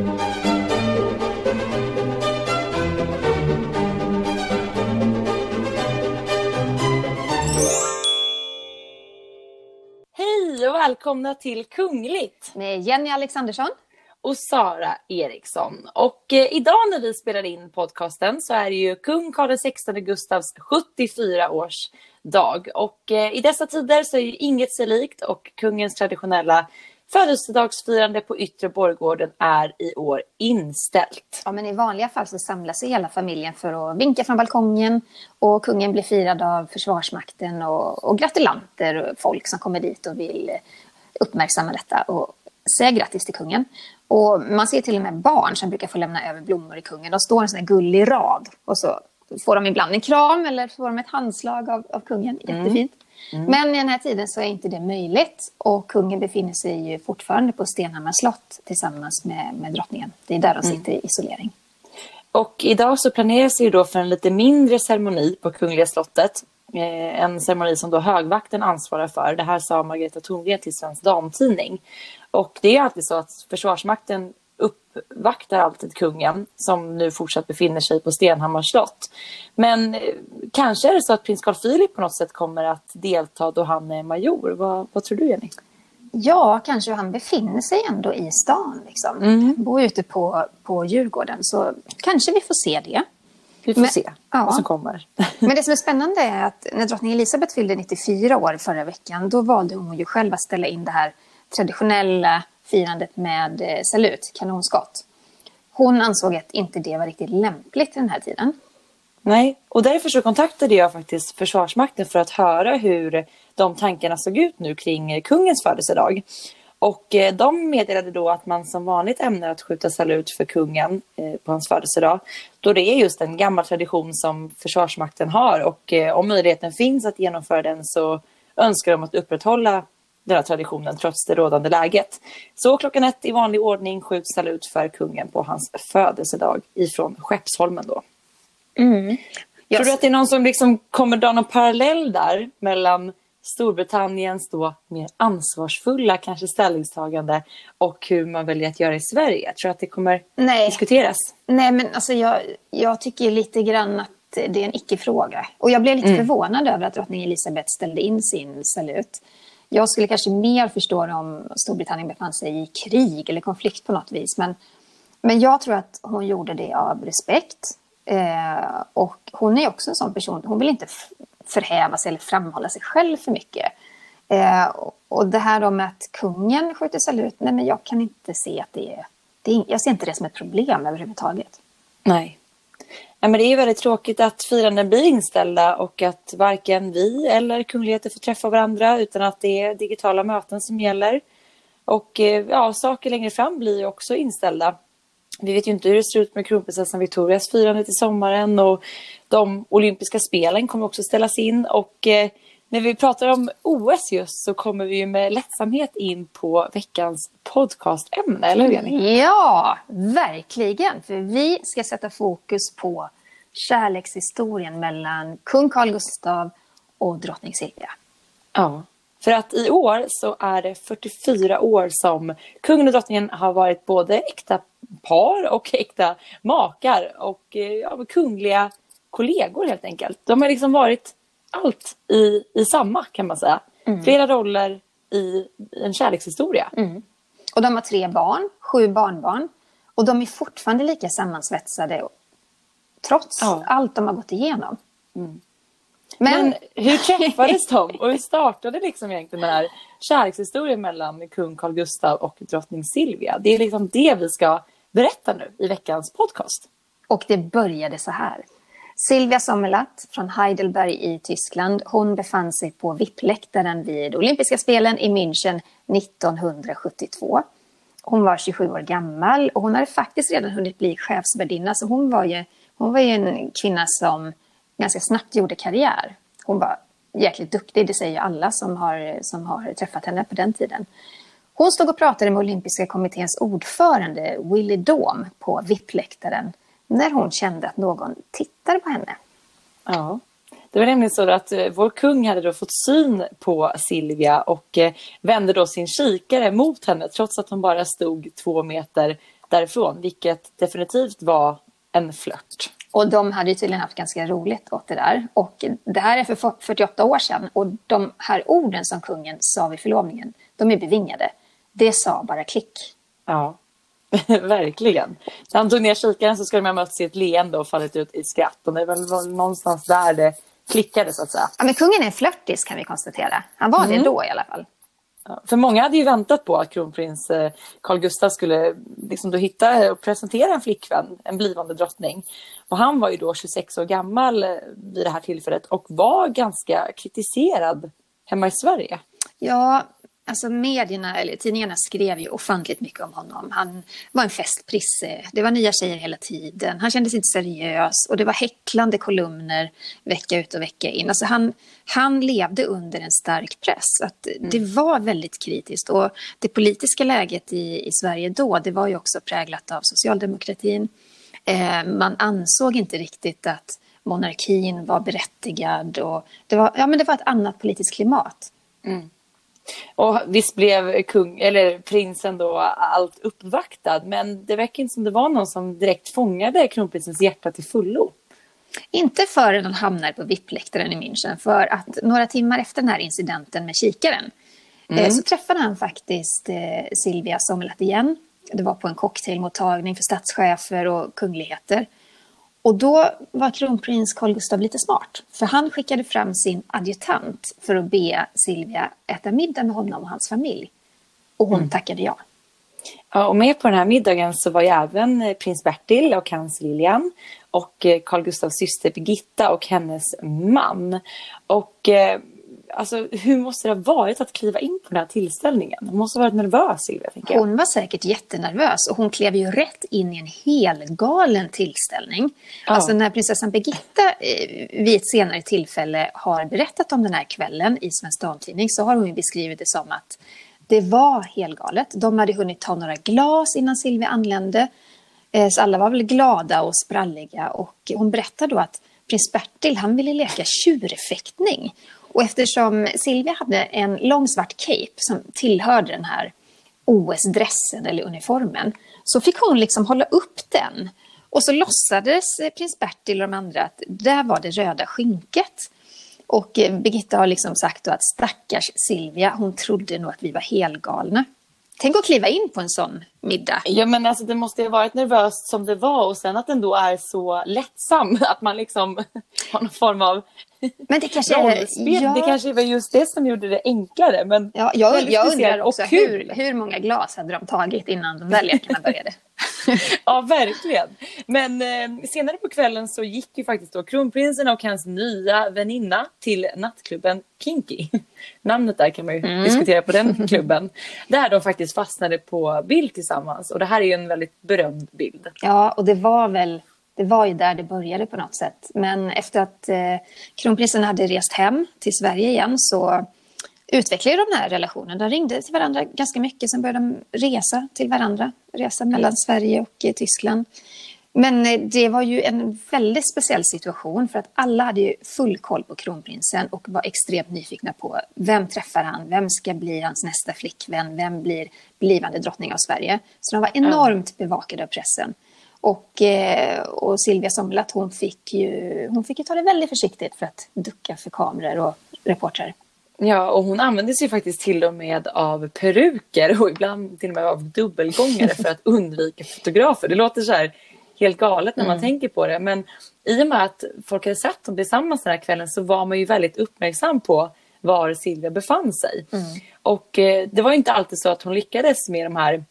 Hej och välkomna till Kungligt Med Jenny Alexandersson. och Sara Eriksson. Och eh, idag när vi spelar in podcasten så är det ju kung Carl XVI Gustavs 74 års dag. Och eh, i dessa tider så är ju inget sig likt och kungens traditionella födelsedagsfirande på Yttre Borggården är i år inställt. Ja, men I vanliga fall så samlas hela familjen för att vinka från balkongen och kungen blir firad av Försvarsmakten och, och gratulanter och folk som kommer dit och vill uppmärksamma detta och säga grattis till kungen. Och man ser till och med barn som brukar få lämna över blommor i kungen. De står en sån här gullig rad och så får de ibland en kram eller får de ett handslag av, av kungen. Jättefint. Men i den här tiden så är inte det möjligt och kungen befinner sig ju fortfarande på Stenhammars slott tillsammans med, med drottningen. Det är där de sitter i isolering. Och idag så planeras det ju då för en lite mindre ceremoni på Kungliga slottet. Eh, en ceremoni som då högvakten ansvarar för. Det här sa Margareta Thorngren till Svensk Damtidning. Och det är alltid så att Försvarsmakten uppvaktar alltid kungen som nu fortsatt befinner sig på Stenhammars slott. Men eh, kanske är det så att prins Carl Philip på något sätt kommer att delta då han är major. Vad, vad tror du Jenny? Ja, kanske han befinner sig ändå i stan. Liksom. Mm. Bor ute på, på Djurgården. Så kanske vi får se det. Vi får Men- se ja. vad som kommer. Men det som är spännande är att när drottning Elizabeth fyllde 94 år förra veckan, då valde hon ju själv att ställa in det här traditionella firandet med eh, salut, kanonskott. Hon ansåg att inte det var riktigt lämpligt i den här tiden. Nej, och därför så kontaktade jag faktiskt Försvarsmakten för att höra hur de tankarna såg ut nu kring eh, kungens födelsedag. Och eh, de meddelade då att man som vanligt ämnar att skjuta salut för kungen på hans födelsedag. Då det är just en gammal tradition som Försvarsmakten har och om möjligheten finns att genomföra den så önskar de att upprätthålla den här traditionen trots det rådande läget. Så klockan ett i vanlig ordning skjuts salut för kungen på hans födelsedag ifrån Skeppsholmen då. Tror du att det är någon som liksom kommer dra någon parallell där mellan Storbritanniens då mer ansvarsfulla kanske ställningstagande och hur man väljer att göra i Sverige? Jag tror att det kommer Nej. diskuteras. Nej, men alltså jag, jag tycker lite grann att det är en icke-fråga. Och jag blev lite förvånad över att drottning Elizabeth ställde in sin salut. Jag skulle kanske mer förstå det om Storbritannien befann sig i krig eller konflikt på något vis. Men, men jag tror att hon gjorde det av respekt. Eh, och hon är också en sån person, hon vill inte förhäva sig eller framhålla sig själv för mycket. Eh, och- det här då med att kungen skjuter salut, nej men jag kan inte se att det är, det är jag ser inte det som ett problem överhuvudtaget. Nej. Ja, men det är ju väldigt tråkigt att firanden blir inställda och att varken vi eller kungligheter får träffa varandra utan att det är digitala möten som gäller. Och eh, ja, saker längre fram blir ju också inställda. Vi vet ju inte hur det ser ut med kronprinsessan Victorias firande till sommaren och de olympiska spelen kommer också ställas in. Och eh, när vi pratar om OS just så kommer vi med lättsamhet in på veckans podcastämne, eller hur Jenny? Ja, verkligen. För vi ska sätta fokus på kärlekshistorien mellan kung Carl Gustaf och drottning Silvia. Ja. För att i år så är det 44 år som kungen och drottningen har varit både äkta par och äkta makar och eh, ja, kungliga kollegor helt enkelt. De har liksom varit allt i, i samma kan man säga. Flera roller i en kärlekshistoria. Och de har tre barn, sju barnbarn. Och de är fortfarande lika sammansvetsade trots Ja. allt de har gått igenom. Men, Men, hur träffades de och hur startade liksom egentligen den här kärlekshistorien mellan kung Carl Gustaf och drottning Silvia? Det är liksom det vi ska berätta nu i veckans podcast. och det började så här. Silvia Sommerlath från Heidelberg i Tyskland. Hon befann sig på VIP-läktaren vid olympiska spelen i München 1972. Hon var 27 år gammal och hon hade faktiskt redan hunnit bli chefsvärdinna. Så hon var, ju, hon var ju en kvinna som ganska snabbt gjorde karriär. Hon var jäkligt duktig, det säger ju alla som har, som har träffat henne på den tiden. Hon stod och pratade med olympiska kommitténs ordförande Willy Dom på VIP-läktaren när hon kände att någon tittade på henne. Ja. Det var nämligen så att eh, vår kung hade då fått syn på Silvia och eh, vände då sin kikare mot henne trots att hon bara stod två meter därifrån, vilket definitivt var en flört. Och de hade ju tydligen haft ganska roligt åt det där. Och det här är för 48 år sedan och de här orden som kungen sa vid förlovningen, de är bevingade. Det sa bara klick. Ja, verkligen. När han tog ner kikaren så skulle de ha mötts i ett leende och fallit ut i skratt. Och det var väl någonstans där det klickade så att säga. Ja, men kungen är flörtis kan vi konstatera. Han var mm. det då i alla fall. För många hade ju väntat på att kronprins eh, Carl Gustaf skulle liksom då hitta och presentera en flickvän, en blivande drottning. Och han var ju då 26 år gammal eh, vid det här tillfället och var ganska kritiserad hemma i Sverige. Ja, Alltså medierna, eller tidningarna skrev ju ofantligt mycket om honom. Han var en festprisse. Det var nya tjejer hela tiden. Han kändes inte seriös och det var häcklande kolumner vecka ut och vecka in. Alltså han, han levde under en stark press. Att mm. Det var väldigt kritiskt och det politiska läget i, i Sverige då, det var ju också präglat av socialdemokratin. Eh, man ansåg inte riktigt att monarkin var berättigad och det var, ja, men det var ett annat politiskt klimat. Mm. Och visst blev kung, eller prinsen då allt uppvaktad men det verkar inte som det var någon som direkt fångade kronprinsens hjärta till fullo. Inte förrän han hamnar på VIP-läktaren i München för att några timmar efter den här incidenten med kikaren eh, mm. så träffade han faktiskt eh, Silvia Sommerlath igen. Det var på en cocktailmottagning för statschefer och kungligheter. Och då var kronprins Carl Gustaf lite smart. För han skickade fram sin adjutant för att be Silvia äta middag med honom och hans familj. Och hon mm. tackade ja. Ja, och med på den här middagen så var ju även eh, prins Bertil och hans Lilian och eh, Carl Gustavs syster Birgitta och hennes man. Och eh, alltså, hur måste det ha varit att kliva in på den här tillställningen? Hon måste ha varit nervös, Silvia. Tänker jag. Hon var säkert jättenervös och hon klev ju rätt in i en helgalen tillställning. Ja. Alltså när prinsessan Birgitta eh, vid ett senare tillfälle har berättat om den här kvällen i Svensk Damtidning så har hon beskrivit det som att det var helgalet. De hade hunnit ta några glas innan Silvia anlände. Eh, så alla var väl glada och spralliga och hon berättade då att prins Bertil han ville leka tjurfäktning. Och eftersom Silvia hade en lång svart cape som tillhörde den här OS-dressen eller uniformen så fick hon liksom hålla upp den. Och så låtsades prins Bertil och de andra att där var det röda skynket. Och Birgitta har liksom sagt att stackars Silvia, hon trodde nog att vi var helgalna. Tänk att kliva in på en sån middag. Ja men alltså det måste ju ha varit nervöst som det var och sen att den då är så lättsam att man liksom har någon form av men det kanske är... Ja. Det kanske var just det som gjorde det enklare. Men ja, jag, jag undrar också hur, hur många glas hade de tagit innan de där lekarna började? ja, verkligen. Men eh, senare på kvällen så gick ju faktiskt då kronprinsen och hans nya väninna till nattklubben Kinky. Namnet där kan man ju mm. diskutera på den klubben. Där de faktiskt fastnade på bild tillsammans. Och det här är ju en väldigt berömd bild. Ja, och det var väl det var ju där det började på något sätt. Men efter att eh, kronprinsen hade rest hem till Sverige igen så utvecklade de den här relationen. De ringde till varandra ganska mycket. Sen började de resa till varandra. Resa mellan Sverige och eh, Tyskland. Men eh, det var ju en väldigt speciell situation för att alla hade ju full koll på kronprinsen och var extremt nyfikna på vem träffar han, vem ska bli hans nästa flickvän, vem blir blivande drottning av Sverige. Så de var enormt bevakade av pressen. Och, eh, och Silvia Sommerlath hon fick, ju, hon fick ju ta det väldigt försiktigt för att ducka för kameror och reportrar. Ja, och hon använde sig faktiskt till och med av peruker och ibland till och med av dubbelgångare för att undvika fotografer. Det låter så här helt galet när man mm. tänker på det. Men i och med att folk hade sett dem tillsammans den här kvällen så var man ju väldigt uppmärksam på var Silvia befann sig. Mm. Och eh, det var inte alltid så att hon lyckades med de här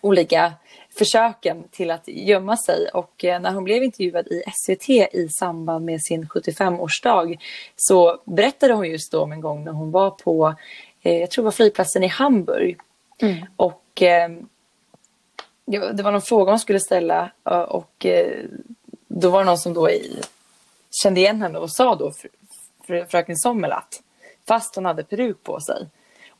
olika försöken till att gömma sig. Och eh, när hon blev intervjuad i SVT i samband med sin 75-årsdag så berättade hon just då om en gång när hon var på, eh, jag tror det var flygplatsen i Hamburg. Mm. Och eh, det var någon fråga hon skulle ställa och då var det någon som då kände igen henne och sa då fröken Sommerlath fast hon hade peruk på sig.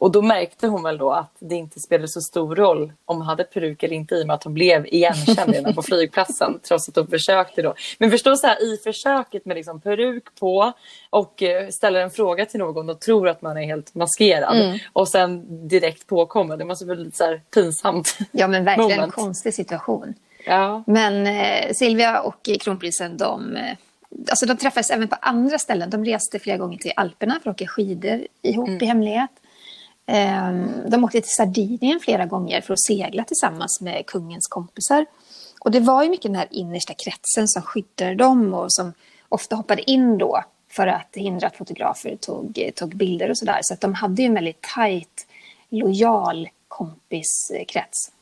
Och då märkte hon väl då att det inte spelade så stor roll om hon hade peruk eller inte i och med att hon blev igenkänd redan på flygplatsen trots att hon försökte då. Men förstå så här i försöket med liksom peruk på och eh, ställer en fråga till någon och tror att man är helt maskerad mm. och sen direkt påkommer. Det måste bli lite så här pinsamt. Ja men verkligen en konstig situation. Ja. Men eh, Silvia och kronprinsen de eh, Alltså de träffades även på andra ställen. De reste flera gånger till Alperna för att åka skidor ihop mm. i hemlighet. Ehm, de åkte till Sardinien flera gånger för att segla tillsammans med kungens kompisar. Och det var ju mycket den här innersta kretsen som skyddade dem och som ofta hoppade in då för att hindra att fotografer tog, tog bilder och sådär. Så att de hade ju en väldigt tajt, lojal kompiskrets.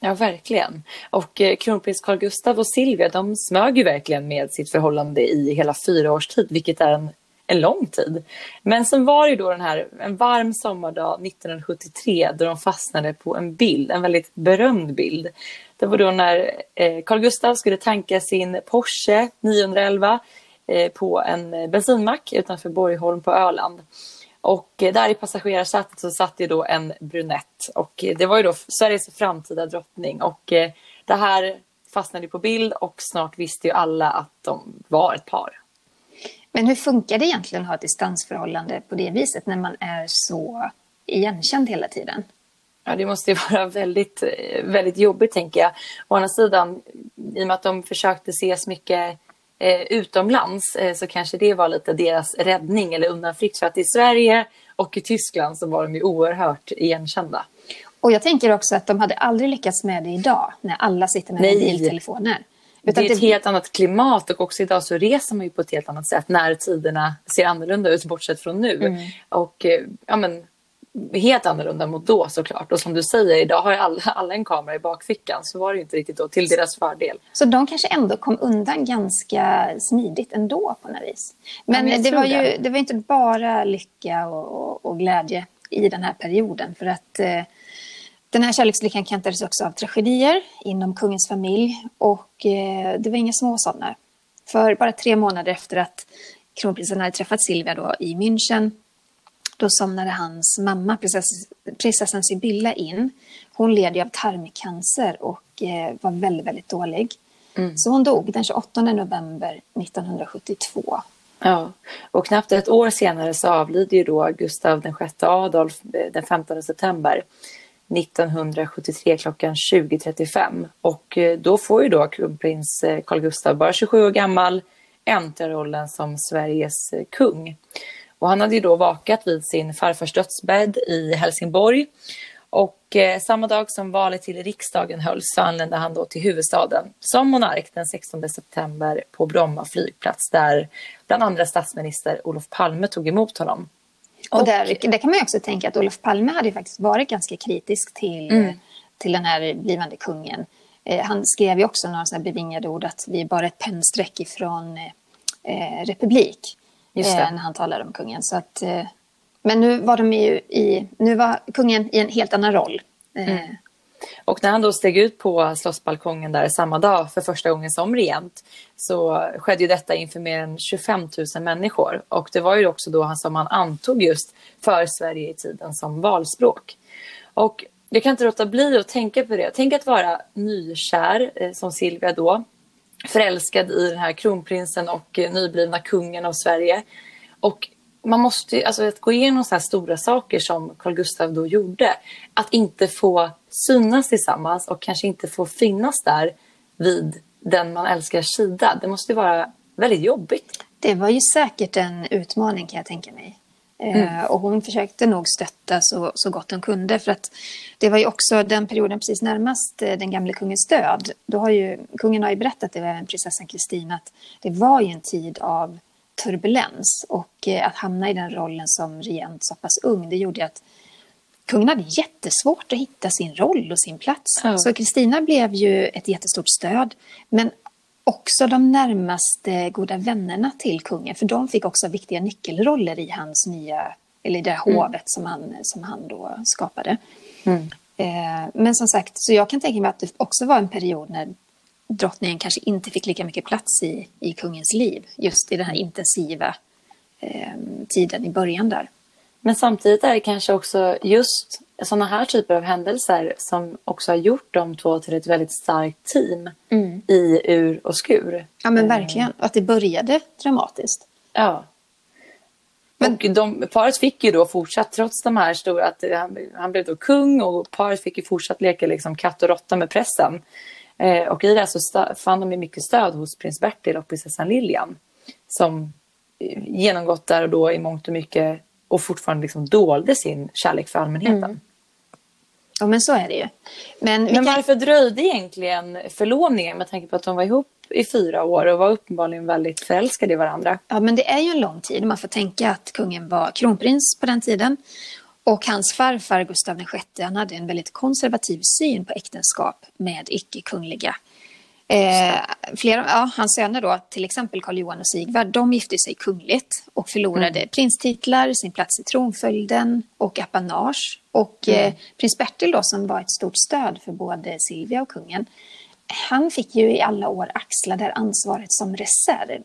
Ja, verkligen. Och eh, kronprins Carl Gustaf och Silvia, de smög ju verkligen med sitt förhållande i hela fyra års tid, vilket är en en lång tid. Men sen var det ju då den här, en varm sommardag 1973 då de fastnade på en bild, en väldigt berömd bild. Det var då när eh, Carl Gustaf skulle tanka sin Porsche 911 eh, på en eh, bensinmack utanför Borgholm på Öland. Och där i passagerarsätet så satt ju då en brunett och det var ju då Sveriges framtida drottning och det här fastnade på bild och snart visste ju alla att de var ett par. Men hur funkar det egentligen att ha ett distansförhållande på det viset när man är så igenkänd hela tiden? Ja, det måste ju vara väldigt, väldigt jobbigt tänker jag. Å andra sidan, i och med att de försökte ses mycket eh, utomlands eh, så kanske det var lite deras räddning eller undanflykt. För att i Sverige och i Tyskland så var de ju oerhört igenkända. Och jag tänker också att de hade aldrig lyckats med det idag när alla sitter med Nej. mobiltelefoner. Utan det är ett helt annat klimat och också idag så reser man ju på ett helt annat sätt när tiderna ser annorlunda ut bortsett från nu. Mm. Och eh, ja, men, helt annorlunda mot då såklart. Och som du säger, idag har alla, alla en kamera i bakfickan. Så var det inte riktigt då till deras fördel. Så de kanske ändå kom undan ganska smidigt ändå på något vis. Men, ja, men det, var ju, det. det var inte bara lycka och, och, och, glädje i den här perioden. För att eh, den här kärlekslyckan kantades också av tragedier inom kungens familj och eh, det var inga små sådana. För bara tre månader efter att kronprinsen hade träffat Silvia då i München då somnade hans mamma, prinsess, prinsessan Sibylla, in. Hon led ju av tarmcancer och eh, var väldigt, väldigt dålig. Mm. Så hon dog den 28 november 1972. Ja, och knappt ett år senare så avlider ju då Gustav VI Adolf eh, den 15 september. 1973 klockan 20.35 och eh, då får ju då kronprins eh, Carl Gustaf, bara 27 år gammal, äntra rollen som Sveriges eh, kung. Och han hade ju då vakat vid sin farfars dödsbädd i Helsingborg och eh, samma dag som valet till riksdagen hölls så anlände han då till huvudstaden som monark den 16 september på Bromma flygplats där bland andra statsminister Olof Palme tog emot honom. Och där, där kan man också tänka att Olof Palme hade faktiskt varit ganska kritisk till, mm. till den här blivande kungen. Eh, han skrev ju också några sådana bevingade ord att vi är bara ett pennstreck ifrån eh, republik. Eh, när han talade om kungen. Så att, eh, men nu var de ju i, nu var kungen i en helt annan roll. Eh, mm. Och när han då steg ut på slottsbalkongen där samma dag för första gången som regent så skedde ju detta inför mer än 25 000 människor. Och det var ju också då han som han antog just för Sverige i tiden som valspråk. Och jag kan inte låta bli att tänka på det. Tänk att vara nykär eh, som Silvia då. Förälskad i den här kronprinsen och eh, nyblivna kungen av Sverige. Och man måste alltså att gå igenom så här stora saker som Carl Gustaf då gjorde. Att inte få synas tillsammans och kanske inte få finnas där vid den man älskar sida. Det måste vara väldigt jobbigt. Det var ju säkert en utmaning kan jag tänka mig. Eh, mm. och hon försökte nog stötta så, så gott hon kunde. För att det var ju också den perioden precis närmast eh, den gamle kungens död. Då har ju, kungen har ju berättat det, även prinsessan Kristina, att det var ju en tid av turbulens. Och eh, att hamna i den rollen som regent så pass ung, det gjorde att kungen hade jättesvårt att hitta sin roll och sin plats. Mm. Så Kristina blev ju ett jättestort stöd. Men också de närmaste goda vännerna till kungen, för de fick också viktiga nyckelroller i hans nya, eller i det mm. hovet som han, som han då skapade. Mm. Eh, men som sagt, så jag kan tänka mig att det också var en period när drottningen kanske inte fick lika mycket plats i, i kungens liv, just i den här intensiva eh, tiden i början där. Men samtidigt är det kanske också just sådana här typer av händelser som också har gjort de två till ett väldigt starkt team Mm. i ur och skur. Ja, men verkligen. Att det började dramatiskt. Ja. Och de, paret fick ju då fortsatt, trots de här stora, att han, han blev då kung och paret fick ju fortsatt leka liksom katt och råtta med pressen. Eh, och i det så fann de ju mycket stöd hos prins Bertil och prinsessan Lilian. Som eh, genomgått där och då i mångt och mycket och fortfarande liksom dolde sin kärlek för allmänheten. Ja, men så är det ju. Men, Men varför dröjde egentligen förlovningen med tanke på att de var ihop i fyra år och var uppenbarligen väldigt förälskade i varandra? Ja, men det är ju en lång tid. Man får tänka att kungen var kronprins på den tiden. Och hans farfar Gustav VI han hade en väldigt konservativ syn på äktenskap med icke-kungliga. Eh, flera, ja, hans söner då, till exempel Karl Johan och Sigvard, de gifte sig kungligt och förlorade prinstitlar, sin plats i tronföljden och apanage. Och eh, prins Bertil då, som var ett stort stöd för både Silvia och kungen, han fick ju i alla år axla det här ansvaret som reserv.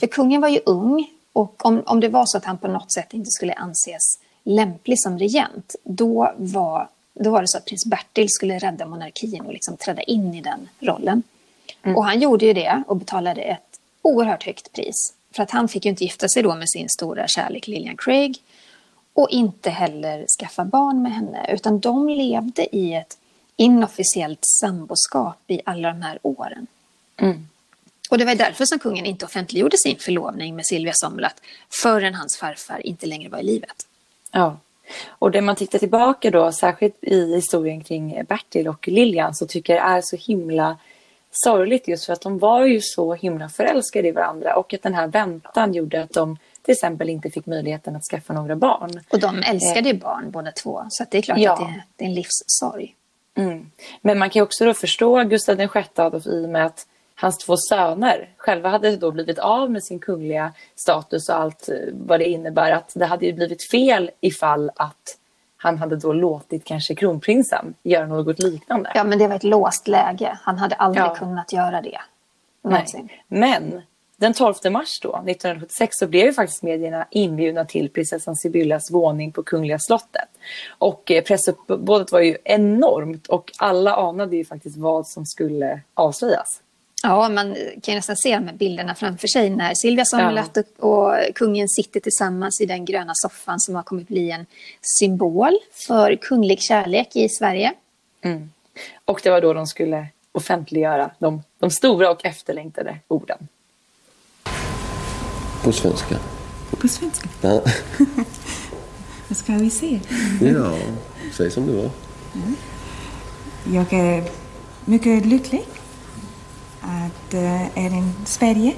För kungen var ju ung och om, om det var så att han på något sätt inte skulle anses lämplig som regent, då var, då var det så att prins Bertil skulle rädda monarkin och liksom träda in i den rollen. Och han gjorde ju det och betalade ett oerhört högt pris. För att han fick ju inte gifta sig då med sin stora kärlek Lilian Craig och inte heller skaffa barn med henne, utan de levde i ett inofficiellt samboskap i alla de här åren. Och det var därför som kungen inte offentliggjorde sin förlovning med Silvia Sommerlath förrän hans farfar inte längre var i livet. Ja. Och det man tittar tillbaka då, särskilt i historien kring Bertil och Lilian, så tycker jag är så himla sorgligt just för att de var ju så himla förälskade i varandra och att den här väntan gjorde att de till exempel inte fick möjligheten att skaffa några barn. Och de älskade ju barn båda två, så det är klart Ja. att det, det är en livssorg. Mm. Men man kan också då förstå Gustav VI Adolf i och med att hans två söner själva hade då blivit av med sin kungliga status och allt eh, vad det innebär. Att det hade ju blivit fel ifall att han hade då låtit kanske kronprinsen göra något liknande. Ja, men det var ett låst läge. Han hade aldrig Ja. kunnat göra det. Nej. Men den 12 mars då, 1976 så blev ju faktiskt medierna inbjudna till prinsessan Sibyllas våning på Kungliga slottet. Och eh, pressuppbådet var ju enormt och alla anade ju faktiskt vad som skulle avslöjas. Ja, man kan ju nästan se de bilderna framför sig när Silvia Sommerlath och, och kungen sitter tillsammans i den gröna soffan som har kommit bli en symbol för kunglig kärlek i Sverige. Och det var då de skulle offentliggöra de, de stora och efterlängtade orden. På svenska. På svenska. Ja, Vad ska vi se? ja säg som det var. Jag är mycket lycklig att uh, är i Sverige.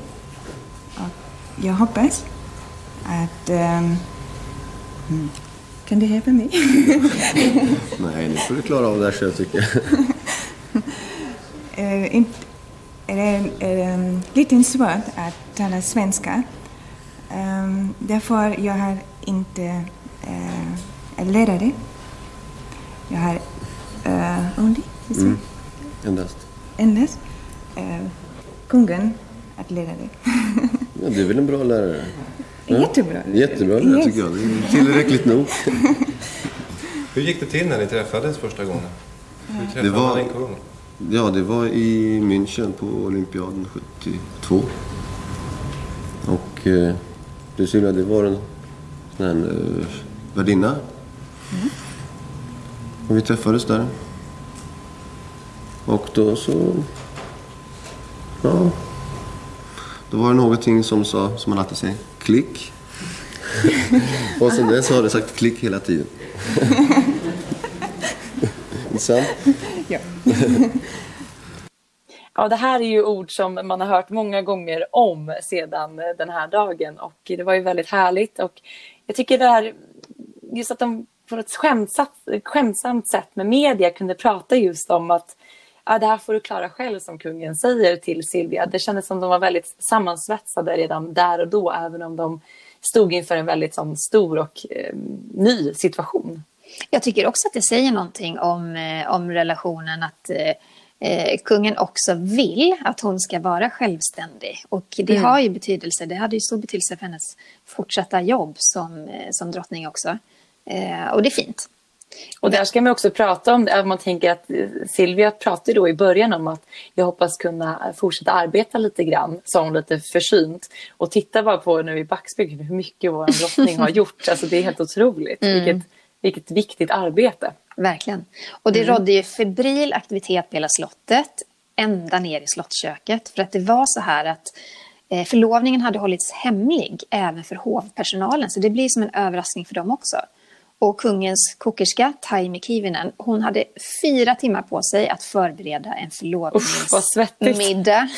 Och jag hoppas att... ehm, mm, kan du hjälpa mig? Nej, nu får du klara av det här själv tycker jag. Eh, inte- är det är, lite svårt att tala svenska. Um, därför jag har inte lärare. Jag har uh, only, is it? Endast. endast uh, kungen att lärare. Ja, du är väl en bra lärare? Ja. Jättebra. Jättebra lärare Yes. tycker jag. Det är tillräckligt nog. Hur gick det till när ni träffades första gången? Hur träffade Det var- man en kung? Ja, det var i München på olympiaden 72. Och eh, Priscilla, det var en sån här eh, värdinna. Och vi träffades där. Och då så... Ja. Då var det någonting som sa, som man alltid säger, klick. Och sen dess har det sagt klick hela tiden. Inte sant? Ja. Ja, det här är ju ord som man har hört många gånger om sedan den här dagen och det var ju väldigt härligt och jag tycker det här, just att de på ett skämtsamt, skämtsamt sätt med media kunde prata just om att ja, det här får du klara själv som kungen säger till Silvia. Det kändes som de var väldigt sammansvetsade redan där och då även om de stod inför en väldigt sån, stor och eh, ny situation. Jag tycker också att det säger någonting om, eh, om relationen att eh, eh, kungen också vill att hon ska vara självständig. Och det Mm. har ju betydelse, det hade ju stor betydelse för hennes fortsatta jobb som, eh, som drottning också. Eh, och det är fint. Och där ska man också prata om. Man tänker att eh, Silvia pratade då i början om att jag hoppas kunna fortsätta arbeta lite grann, sa hon lite försynt. Och titta bara på nu i backspegeln hur mycket vår drottning har gjort. Alltså det är helt otroligt. Vilket, vilket viktigt arbete. Verkligen. Och det rådde ju febril aktivitet på hela slottet, ända ner i slottsköket. För att det var så här att eh, förlovningen hade hållits hemlig även för hovpersonalen. Så det blir som en överraskning för dem också. Och kungens kokerska, Taimi Kivinen, hon hade fyra timmar på sig att förbereda en förlovningsmiddag.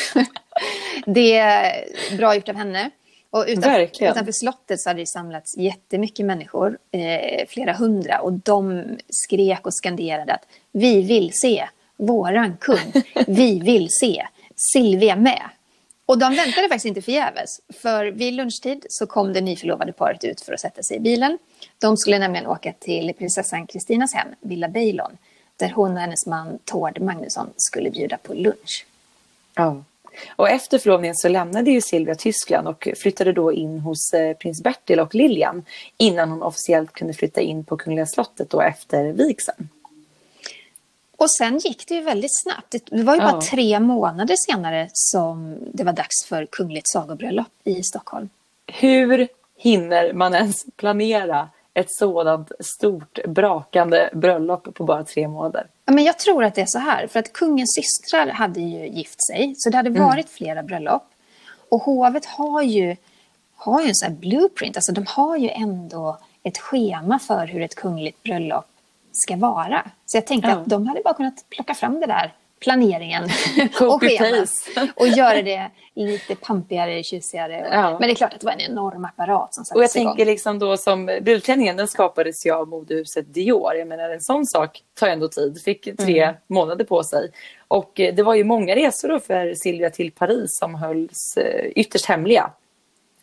det är bra gjort av henne. Och utanför, Verkligen. utanför slottet så hade det samlats jättemycket människor, eh, flera hundra, och de skrek och skanderade att vi vill se våran kung, vi vill se Silvia med. Och de väntade faktiskt inte förgäves, för vid lunchtid så kom det nyförlovade paret ut för att sätta sig i bilen. De skulle nämligen åka till prinsessan Kristinas hem, Villa Beilon, där hon och hennes man Tord Magnusson skulle bjuda på lunch. Ja. Och efter förlovningen så lämnade ju Silvia Tyskland och flyttade då in hos eh, prins Bertil och Lilian innan hon officiellt kunde flytta in på Kungliga slottet då efter vigseln. Och sen gick det ju väldigt snabbt. Det var ju bara Ja. tre månader senare som det var dags för kungligt sagobröllop i Stockholm. Hur hinner man ens planera ett sådant stort brakande bröllop på bara tre månader? Ja, men jag tror att det är så här, för att kungens systrar hade ju gift sig, så det hade varit flera bröllop. Och hovet har ju, har ju en sån här blueprint, alltså de har ju ändå ett schema för hur ett kungligt bröllop ska vara. Så jag tänkte Ja. att de hade bara kunnat plocka fram det där, planeringen och schemat och göra det lite pampigare, tjusigare. Ja. Men det är klart att det var en enorm apparat som Och jag sattes igång. tänker liksom då som brudklänningen den skapades ju av modehuset Dior. Jag menar en sån sak tar ändå tid. Fick tre månader på sig. Och eh, det var ju många resor för Silvia till Paris som hölls eh, ytterst hemliga.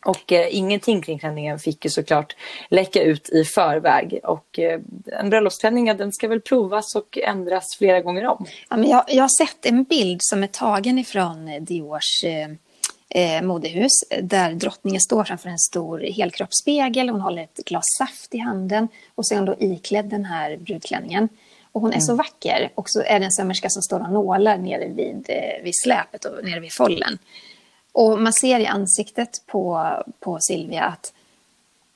Och eh, ingenting kring klänningen fick ju såklart läcka ut i förväg. Och eh, en bröllopsklänning ja, den ska väl provas och ändras flera gånger om. Ja, men jag, jag har sett en bild som är tagen ifrån Diors eh, eh, modehus där drottningen står framför en stor helkroppsspegel. Hon håller ett glas saft i handen och så är hon då iklädd den här brudklänningen. Och hon är så vacker och så är det en sömmerska som står och nålar nere vid, eh, vid släpet och nere vid follen. Och man ser i ansiktet på, på Silvia att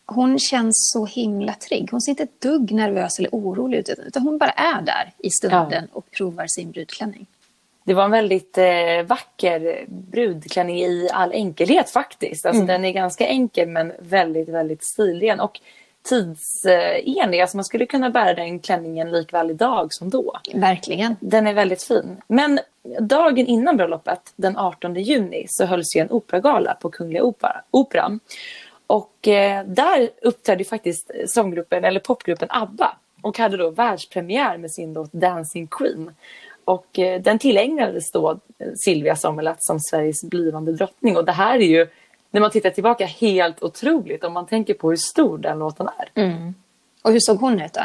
hon känns så himla trygg. Hon ser inte ett dugg nervös eller orolig ut utan hon bara är där i stunden och provar sin brudklänning. Det var en väldigt eh, vacker brudklänning i all enkelhet faktiskt. Alltså den är ganska enkel men väldigt, väldigt stilren och tidsenlig. Alltså man skulle kunna bära den klänningen likväl idag som då. Verkligen. Den är väldigt fin. Men dagen innan bröllopet, den 18 juni, så hölls ju en operagala på Kungliga Opera, Operan. Och eh, där uppträdde faktiskt sånggruppen, eller popgruppen ABBA och hade då världspremiär med sin låt Dancing Queen. Och eh, den tillägnades då eh, Silvia Sommerlath som Sveriges blivande drottning. Och det här är ju, när man tittar tillbaka, helt otroligt om man tänker på hur stor den låten är. Mm. Och hur såg hon ut då?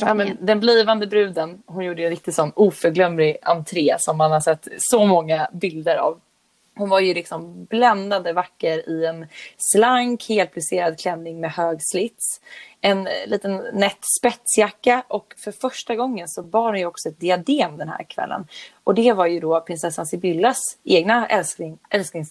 Ja, men den blivande bruden, hon gjorde en riktigt sån oförglömlig entré som man har sett så många bilder av. Hon var ju liksom bländande vacker i en slank, helt plisserad klänning med hög slits. En liten nätt spetsjacka och för första gången så bar hon ju också ett diadem den här kvällen. Och det var ju då prinsessan Sibyllas egna älskling, älsklings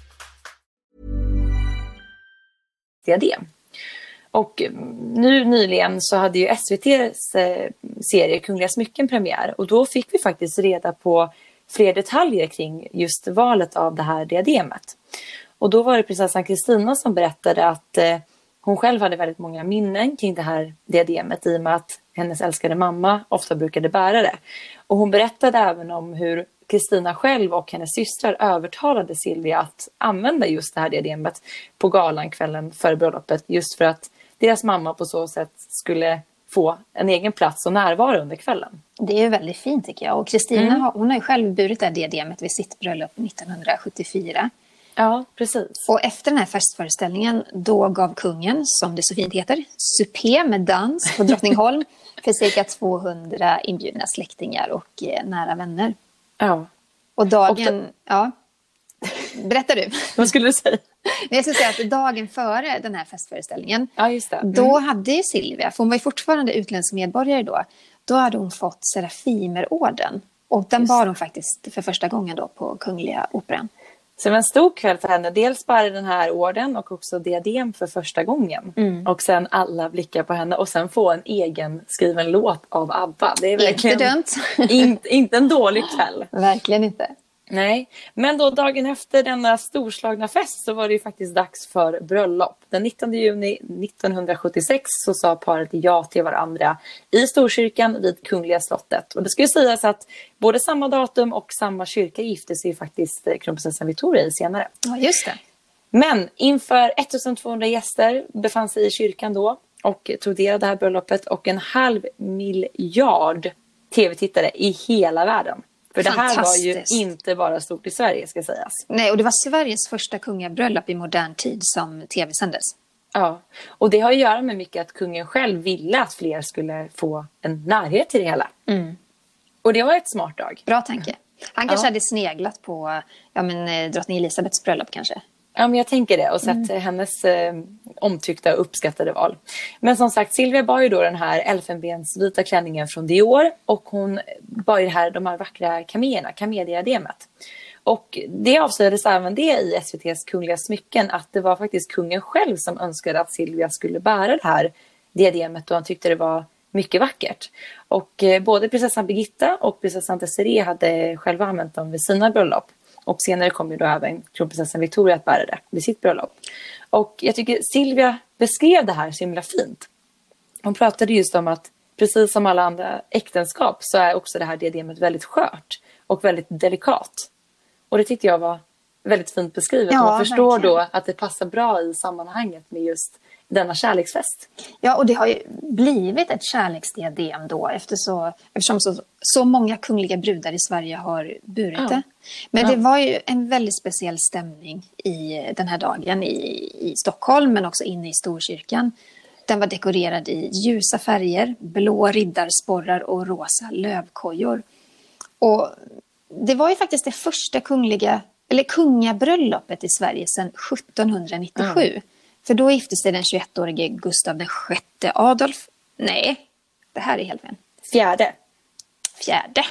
Diadem. Och nu nyligen så hade ju SVTs eh, serie Kungliga smycken premiär och då fick vi faktiskt reda på fler detaljer kring just valet av det här diademet. Och då var det prinsessan Kristina som berättade att eh, hon själv hade väldigt många minnen kring det här diademet i och med att hennes älskade mamma ofta brukade bära det. Och hon berättade även om hur Kristina själv och hennes systrar övertalade Silvia att använda just det här diademet på galan kvällen före bröllopet just för att deras mamma på så sätt skulle få en egen plats och närvaro under kvällen. Det är väldigt fint tycker jag. Och Kristina Mm. hon har ju själv burit det här diademet vid sitt bröllop 1974. Ja, precis. Och efter den här festföreställningen då gav kungen, som det så fint heter, supé med dans på Drottningholm för cirka 200 inbjudna släktingar och eh, nära vänner. Ja. Och dagen... Och det- Ja. Berättar du? Vad skulle du säga? Jag skulle säga att dagen före den här festföreställningen Ja, just det. Mm. Då hade ju Silvia, för hon var ju fortfarande utländsk medborgare då, då hade hon fått Serafimerorden. Och den bar hon faktiskt för första gången då på Kungliga Operan. Så det var en stor kväll för henne. Dels bara den här orden och också diadem för första gången. Mm. Och sen alla blickar på henne och sen få en egen skriven låt av ABBA. Det är Inte verkligen dumt. inte, inte en dålig kväll. Verkligen inte. Nej, men då dagen efter denna storslagna fest så var det ju faktiskt dags för bröllop. Den 19 juni 1976 så sa paret ja till varandra i Storkyrkan vid Kungliga slottet. Och det ska ju sägas att både samma datum och samma kyrka gifte sig faktiskt eh, kronprinsessan Victoria i senare. Ja, just det. Men inför 1200 gäster befann sig i kyrkan då och tog del av det här bröllopet och en halv miljard tv-tittare i hela världen. För det här var ju inte bara stort i Sverige ska sägas. Nej, och det var Sveriges första kungabröllop i modern tid som tv-sändes. Ja, och det har att göra med mycket att kungen själv ville att fler skulle få en närhet till det hela. Och det var ett smart drag. Bra tanke. Han kanske Ja. hade sneglat på ja, men, eh, drottning Elisabeths bröllop kanske. Ja, men jag tänker det och sett hennes eh, omtyckta och uppskattade val. Men som sagt, Silvia bar ju då den här elfenbensvita klänningen från Dior och hon bar ju här, de här vackra kaméerna, kamediademet. Och det avslöjades även det i SVTs Kungliga smycken att det var faktiskt kungen själv som önskade att Silvia skulle bära det här diademet och han tyckte det var mycket vackert. Och eh, både prinsessan Birgitta och prinsessan Desiree hade själva använt dem vid sina bröllop. Och senare kom ju då även kronprinsessan Victoria att bära det vid sitt bröllop. Och jag tycker Silvia beskrev det här så himla fint. Hon pratade just om att precis som alla andra äktenskap så är också det här diademet väldigt skört och väldigt delikat. Och det tyckte jag var väldigt fint beskrivet. Ja, Man förstår verkligen. då att det passar bra i sammanhanget med just denna kärleksfest. Ja, och det har ju blivit ett kärleksdiadem då efter så, eftersom så, så många kungliga brudar i Sverige har burit Ja. det. Men Ja. det var ju en väldigt speciell stämning i den här dagen i, i Stockholm men också inne i Storkyrkan. Den var dekorerad i ljusa färger, blå riddarsporrar och rosa lövkojor. Och det var ju faktiskt det första kungliga, eller kungabröllopet i Sverige sedan 1797. För då gifte sig den 21-årige Gustav VI Adolf. Nej, det här är helt fel. Fjärde. Fjärde.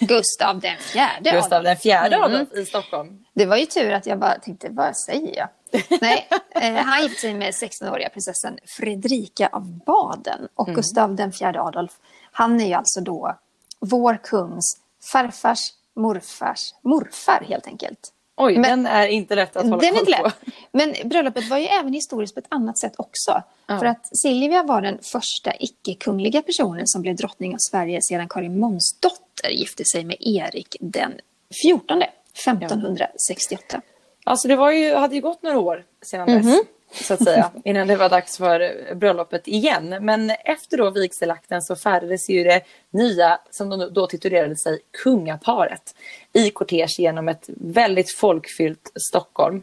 Gustav den fjärde Gustav Adolf. den fjärde Mm. Adolf i Stockholm. Det var ju tur att jag bara tänkte, vad säger jag? Nej, eh, han gifte sig med 16-åriga prinsessan Fredrika av Baden. Och Mm. Gustav den fjärde Adolf, han är ju alltså då vår kungs farfars morfars morfar helt enkelt. Oj, Men- den är inte lätt att hålla Den koll på. Men bröllopet var ju även historiskt på ett annat sätt också. Ja. För att Silvia var den första icke-kungliga personen som blev drottning av Sverige sedan Karin Månsdotter gifte sig med Erik den 14 1568. Alltså det var ju, hade ju gått några år sedan dess. Mhm. Så att säga, innan det var dags för bröllopet igen. Men efter då vigselakten så färdades ju det nya, som de då titulerade sig, kungaparet i kortege genom ett väldigt folkfyllt Stockholm.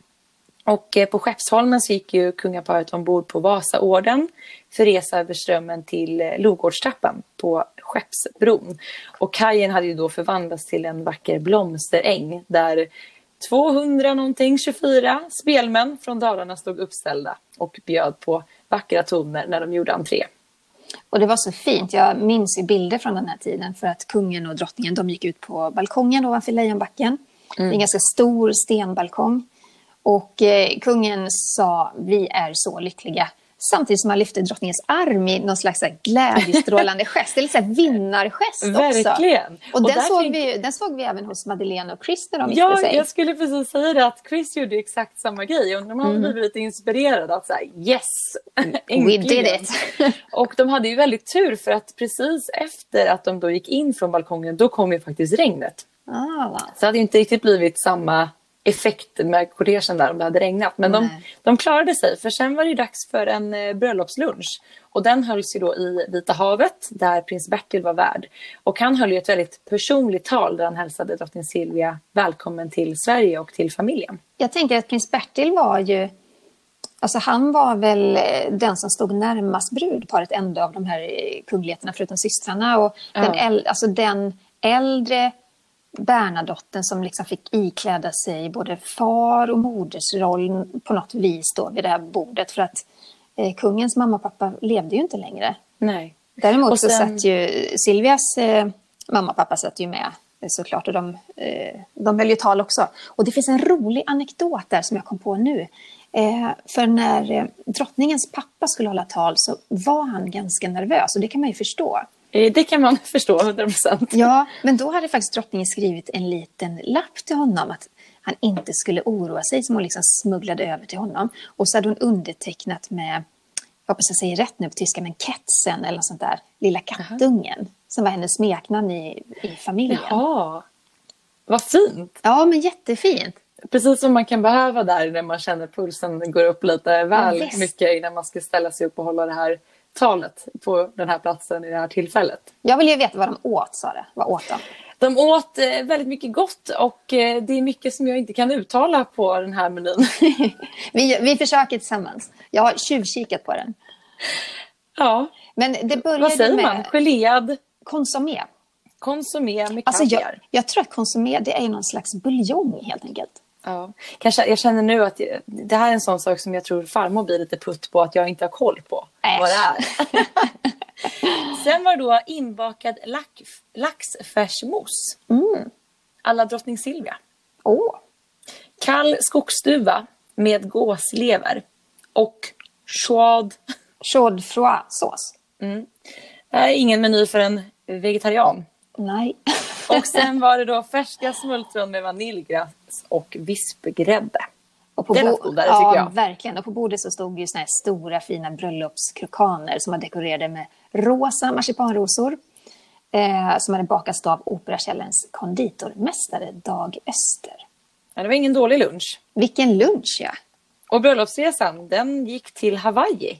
Och eh, på Skeppsholmen så gick ju kungaparet ombord på Vasaorden för resa över Strömmen till eh, Logårdstrappan på Skeppsbron. Och kajen hade ju då förvandlats till en vacker blomsteräng där 200 någonting, 24 spelmän från Dalarna stod uppställda och bjöd på vackra toner när de gjorde entré. Och det var så fint. Jag minns ju bilder från den här tiden för att kungen och drottningen de gick ut på balkongen ovanför Lejonbacken. Det är en ganska stor stenbalkong. Och eh, kungen sa vi är så lyckliga. Samtidigt som han lyfte drottningens arm i någon slags glädjestrålande gest. Eller så här vinnargest också. Verkligen. Och, den, där såg tänk- vi, den såg vi även hos Madeleine och Chris när de gifte Ja, sig. jag skulle precis säga det att Chris gjorde exakt samma grej. Och de hade Mm. blivit lite inspirerade att säga yes, We did it. och de hade ju väldigt tur för att precis efter att de då gick in från balkongen då kom ju faktiskt regnet. Ah. Så det hade inte riktigt blivit samma effekt med kortegen där om det hade regnat. Men de, de klarade sig för sen var det ju dags för en eh, bröllopslunch. Och den hölls ju då i Vita havet där prins Bertil var värd. Och han höll ju ett väldigt personligt tal där han hälsade drottning Silvia välkommen till Sverige och till familjen. Jag tänker att prins Bertil var ju... Alltså han var väl eh, den som stod närmast brudparet ändå av de här eh, kungligheterna förutom systrarna. Och den, Ja. äl, alltså den äldre Bernadotten som liksom fick ikläda sig både far och modersroll på något vis då vid det här bordet. För att eh, kungens mamma och pappa levde ju inte längre. Nej. Däremot Och så sen- satt ju Silvias eh, mamma och pappa satt ju med eh, såklart och de, eh, de höll ju tal också. Och det finns en rolig anekdot där som jag kom på nu. Eh, för när eh, drottningens pappa skulle hålla tal så var han ganska nervös och det kan man ju förstå. Eh, Det kan man förstå 100 procent. Ja, men då hade faktiskt drottningen skrivit en liten lapp till honom att han inte skulle oroa sig som hon liksom smugglade över till honom. Och så hade hon undertecknat med, jag hoppas jag säger rätt nu på tyska, men Ketsen eller något sånt där, Lilla kattungen. Som var hennes smeknamn i, i familjen. Jaha. Vad fint. Ja, men jättefint. Precis som man kan behöva där när man känner pulsen går upp lite väl visst. mycket innan man ska ställa sig upp och hålla det här talet på den här platsen i det här tillfället. Jag vill ju veta vad de åt, sa det. Vad åt de? De åt eh, väldigt mycket gott och eh, det är mycket som jag inte kan uttala på den här menyn. Vi, vi försöker tillsammans. Jag har tjuvkikat på den. ja, Men det vad började säger med man? Geléad konsomé. konsumé med Alltså kaviar. jag, jag tror att konsumé det är någon slags buljong helt enkelt. Ja. Kanske, jag känner nu att det här är en sån sak som jag tror farmor blir lite putt på att jag inte har koll på Äsch. vad det är. Sen var det då inbakad lack, laxfärsmos. Mm. Alla drottning Silvia. Åh, Kall skogsduva med gåslever. Och choad. chaud froid-sås. Det här är ingen meny för en vegetarian. Nej. Och sen var det då färska smultron med vaniljglass och vispgrädde. Och på Det lät godare, ja, tycker jag. verkligen. Och på bordet så stod ju såna här stora fina bröllopskrokaner som var dekorerade med rosa marsipanrosor. Eh, som hade bakats av Operakällens konditormästare Dag Öster. Ja, det var ingen dålig lunch. Vilken lunch ja! Och bröllopsresan, den gick till Hawaii.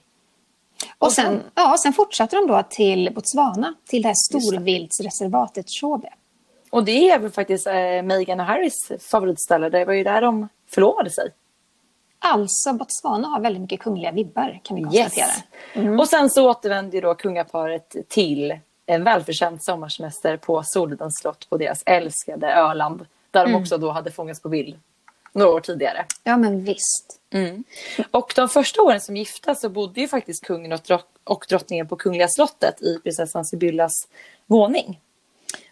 Och sen, ja, sen fortsatte de då till Botswana, till det här storviltsreservatet Chobe. Och det är väl faktiskt eh, Meghan och Harrys favoritställe. Det var ju där de förlovade sig. Alltså Botswana har väldigt mycket kungliga vibbar kan vi konstatera. Och sen så återvände ju då kungaparet till en välförtjänt sommarsemester på Solidens slott på deras älskade Öland. Där de också då hade fångats på bild några år tidigare. Ja men visst. Och de första åren som gifta så bodde ju faktiskt kungen och, drott- och drottningen på Kungliga slottet i prinsessan Sibyllas våning.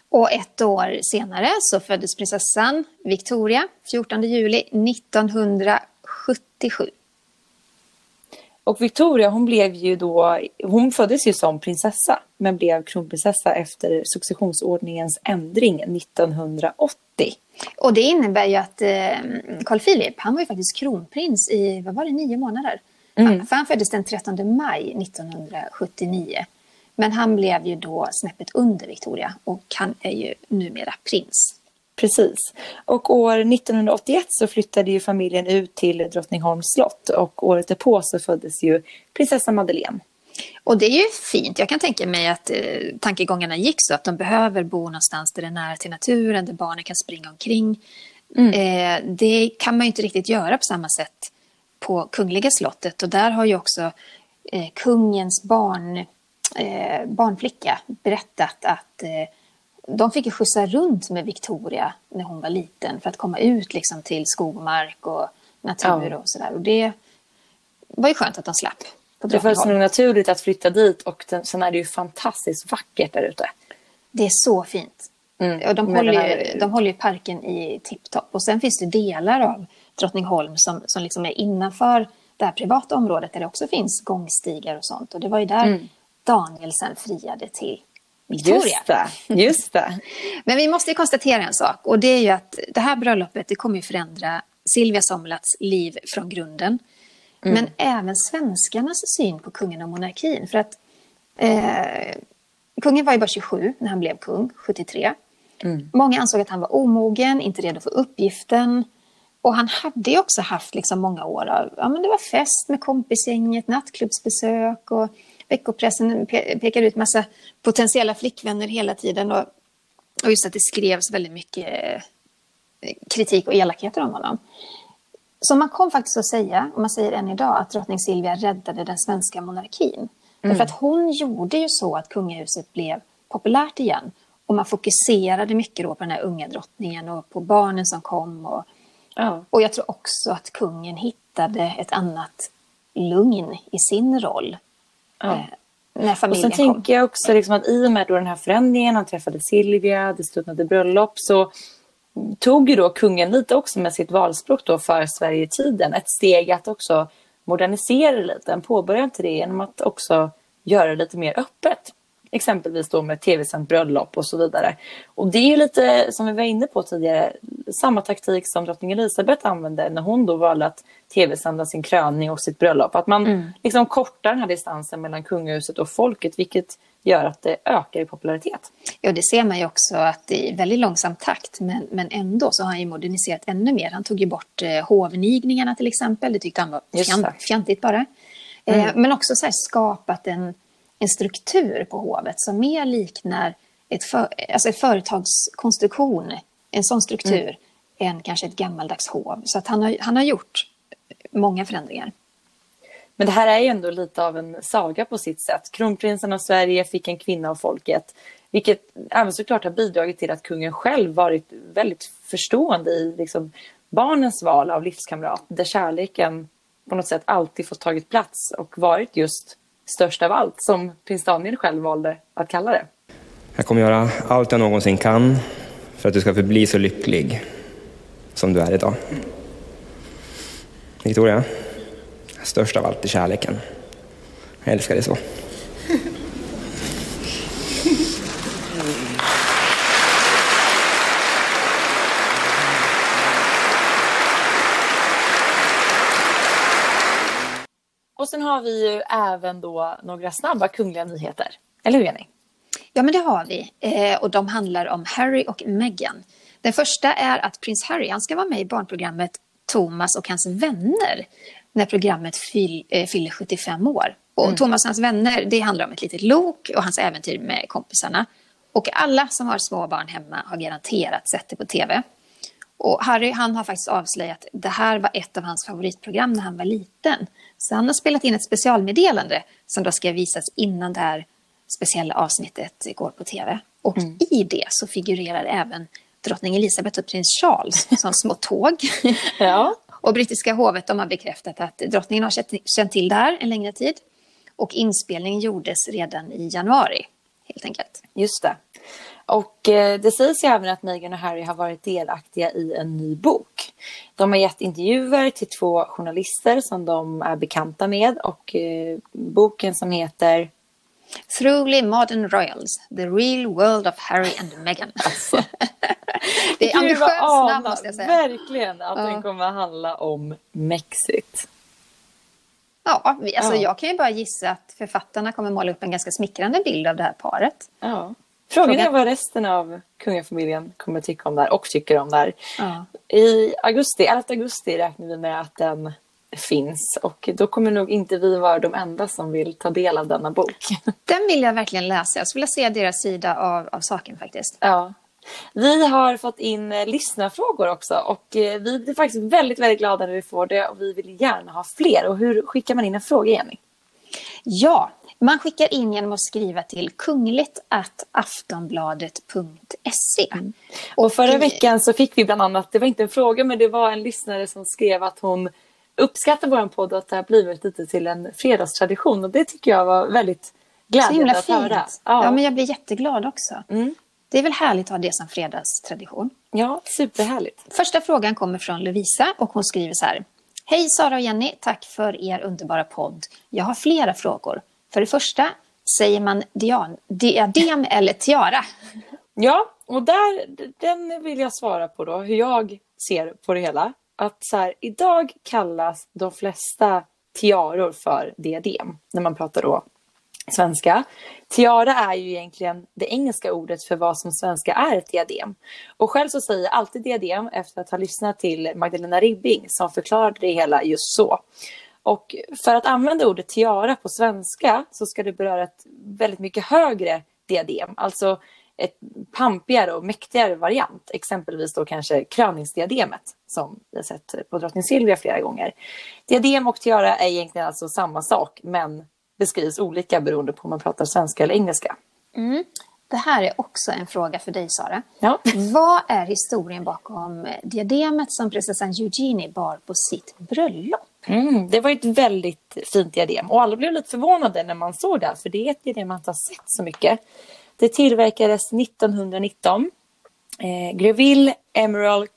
Och ett år senare så föddes prinsessan Victoria 14 juli 1977. Och Victoria hon blev ju då, hon föddes ju som prinsessa men blev kronprinsessa efter successionsordningens ändring 1980. Och det innebär ju att eh, Carl Philip, han var ju faktiskt kronprins i, vad var det, nio månader? Han, för han föddes den 13 maj 1979. Men han blev ju då snäppet under Victoria och han är ju numera prins. Precis. Och år 1981 så flyttade ju familjen ut till Drottningholms slott och året därpå så föddes ju prinsessa Madeleine. Och det är ju fint. Jag kan tänka mig att eh, tankegångarna gick så att de behöver bo någonstans där det är nära till naturen, där barnen kan springa omkring. Eh, det kan man ju inte riktigt göra på samma sätt på Kungliga slottet. Och där har ju också eh, kungens barn, eh, barnflicka berättat att eh, de fick ju skjutsa runt med Victoria när hon var liten för att komma ut liksom, till skog och natur Ja. och sådär. Och det var ju skönt att de slapp. Det föll sig naturligt att flytta dit och den, sen är det ju fantastiskt vackert där ute. Det är så fint. Mm, Och de, håller den här- ju, de håller ju parken i tipptopp. Och sen finns det delar av Drottningholm som, som liksom är innanför det här privata området där det också finns gångstigar och sånt. Och det var ju där Daniel sen friade till Victoria. Just det, just det. Men vi måste konstatera en sak och det är ju att det här bröllopet det kommer ju förändra Silvia Sommerlats liv från grunden. Men även svenskarnas syn på kungen och monarkin. För att eh, kungen var ju bara 27 när han blev kung, 73. Många ansåg att han var omogen, inte redo för uppgiften. Och han hade ju också haft liksom många år av, ja men det var fest med kompisgänget, nattklubbsbesök och veckopressen pe- pekade ut massa potentiella flickvänner hela tiden. Och, och just att det skrevs väldigt mycket eh, kritik och elakheter om honom. Så man kom faktiskt att säga, och man säger än idag, att drottning Silvia räddade den svenska monarkin. Därför att hon gjorde ju så att kungahuset blev populärt igen. Och man fokuserade mycket då på den här unga drottningen och på barnen som kom. Och, Ja. och jag tror också att kungen hittade ett annat lugn i sin roll. Ja. Eh, Och sen kom. tänker jag också liksom att i och med då den här förändringen, han träffade Silvia, det stundade bröllop, så tog ju då kungen lite också med sitt valspråk då för Sverige-tiden ett steg att också modernisera lite. Han påbörjade inte det genom att också göra det lite mer öppet. Exempelvis då med tv-sänt bröllop och så vidare. Och det är ju lite, som vi var inne på tidigare, samma taktik som drottning Elisabeth använde när hon då valde att tv-sända sin kröning och sitt bröllop. Att man liksom kortar den här distansen mellan kungahuset och folket, vilket gör att det ökar i popularitet. Ja, det ser man ju också att i väldigt långsam takt, men, men ändå så har han ju moderniserat ännu mer. Han tog ju bort eh, hovnigningarna till exempel, det tyckte han var fjant, fjantigt bara. Eh, men också så här, skapat en, en struktur på hovet som mer liknar ett, för, alltså ett företagskonstruktion, en sån struktur, än kanske ett gammaldags hov. Så att han, har, han har gjort många förändringar. Men det här är ju ändå lite av en saga på sitt sätt. Kronprinsen av Sverige fick en kvinna av folket. Vilket även såklart har bidragit till att kungen själv varit väldigt förstående i liksom, barnens val av livskamrat. Där kärleken på något sätt alltid fått tagit plats och varit just störst av allt. Som prins Daniel själv valde att kalla det. Jag kommer göra allt jag någonsin kan för att du ska förbli så lycklig som du är idag. Victoria, störst av allt är kärleken. Jag älskar dig så. Och sen har vi ju även då några snabba kungliga nyheter. Eller hur Jenny? Ja, men det har vi. Eh, och de handlar om Harry och Meghan. Den första är att prins Harry han ska vara med i barnprogrammet Thomas och hans vänner när programmet fyll, eh, fyller 75 år. Och Thomas och hans vänner, det handlar om ett litet lok och hans äventyr med kompisarna. Och alla som har små barn hemma har garanterat sett det på tv. Och Harry han har faktiskt avslöjat att det här var ett av hans favoritprogram när han var liten. Så han har spelat in ett specialmeddelande som då ska visas innan det här speciella avsnittet går på tv. Och i det så figurerar även drottning Elizabeth och prins Charles som små tåg. Ja. Och brittiska hovet de har bekräftat att drottningen har känt- känt till det här en längre tid. Och inspelningen gjordes redan i januari, helt enkelt. Just det. Och eh, det sägs ju även att Meghan och Harry har varit delaktiga i en ny bok. De har gett intervjuer till två journalister som de är bekanta med och eh, boken som heter Truly Modern Royals, The Real World of Harry and Meghan. det är ambitiöst namn måste jag säga. Verkligen att Ja. den kommer att handla om Mexit. Ja, alltså Ja. jag kan ju bara gissa att författarna kommer måla upp en ganska smickrande bild av det här paret. Ja. Frågan är vad resten av kungafamiljen kommer tycka om det här och tycker om det här. Ja. I augusti, 11 augusti räknar vi med att den finns och då kommer nog inte vi vara de enda som vill ta del av denna bok. Den vill jag verkligen läsa. Jag skulle vilja se deras sida av, av saken faktiskt. Ja. Vi har fått in eh, lyssnarfrågor också och eh, vi blir faktiskt väldigt, väldigt glada när vi får det och vi vill gärna ha fler. Och hur skickar man in en fråga, Jenny? Ja, man skickar in genom att skriva till kungligt att aftonbladet.se. Och förra veckan så fick vi bland annat, det var inte en fråga men det var en lyssnare som skrev att hon uppskattar vår podd och att det har blivit lite till en fredagstradition och det tycker jag var väldigt glädjande att fint. höra. Ja. men jag blir jätteglad också. Mm. Det är väl härligt att ha det som fredagstradition. ja, superhärligt. Första frågan kommer från Lovisa och hon skriver så här. Hej Sara och Jenny, tack för er underbara podd. Jag har flera frågor. För det första, säger man dian, diadem eller tiara? Ja, och där, den vill jag svara på då, hur jag ser på det hela. Att så här, idag kallas de flesta tiaror för diadem, när man pratar då svenska. Tiara är ju egentligen det engelska ordet för vad som svenska är ett diadem. Och själv så säger jag alltid diadem efter att ha lyssnat till Magdalena Ribbing som förklarade det hela just så. Och för att använda ordet tiara på svenska så ska det beröra ett väldigt mycket högre diadem. Alltså ett pampigare och mäktigare variant. Exempelvis då kanske kröningsdiademet som vi har sett på drottning Silvia flera gånger. Diadem och tiara är egentligen alltså samma sak men beskrivs olika beroende på om man pratar svenska eller engelska. Mm. Det här är också en fråga för dig, Sara. Ja. Vad är historien bakom diademet som prinsessan Eugenie bar på sitt bröllop? Mm, det var ett väldigt fint diadem och alla blev lite förvånade när man såg det, för det är ett diadem man inte har sett så mycket. Det tillverkades 1919. Eh, Greville Emerald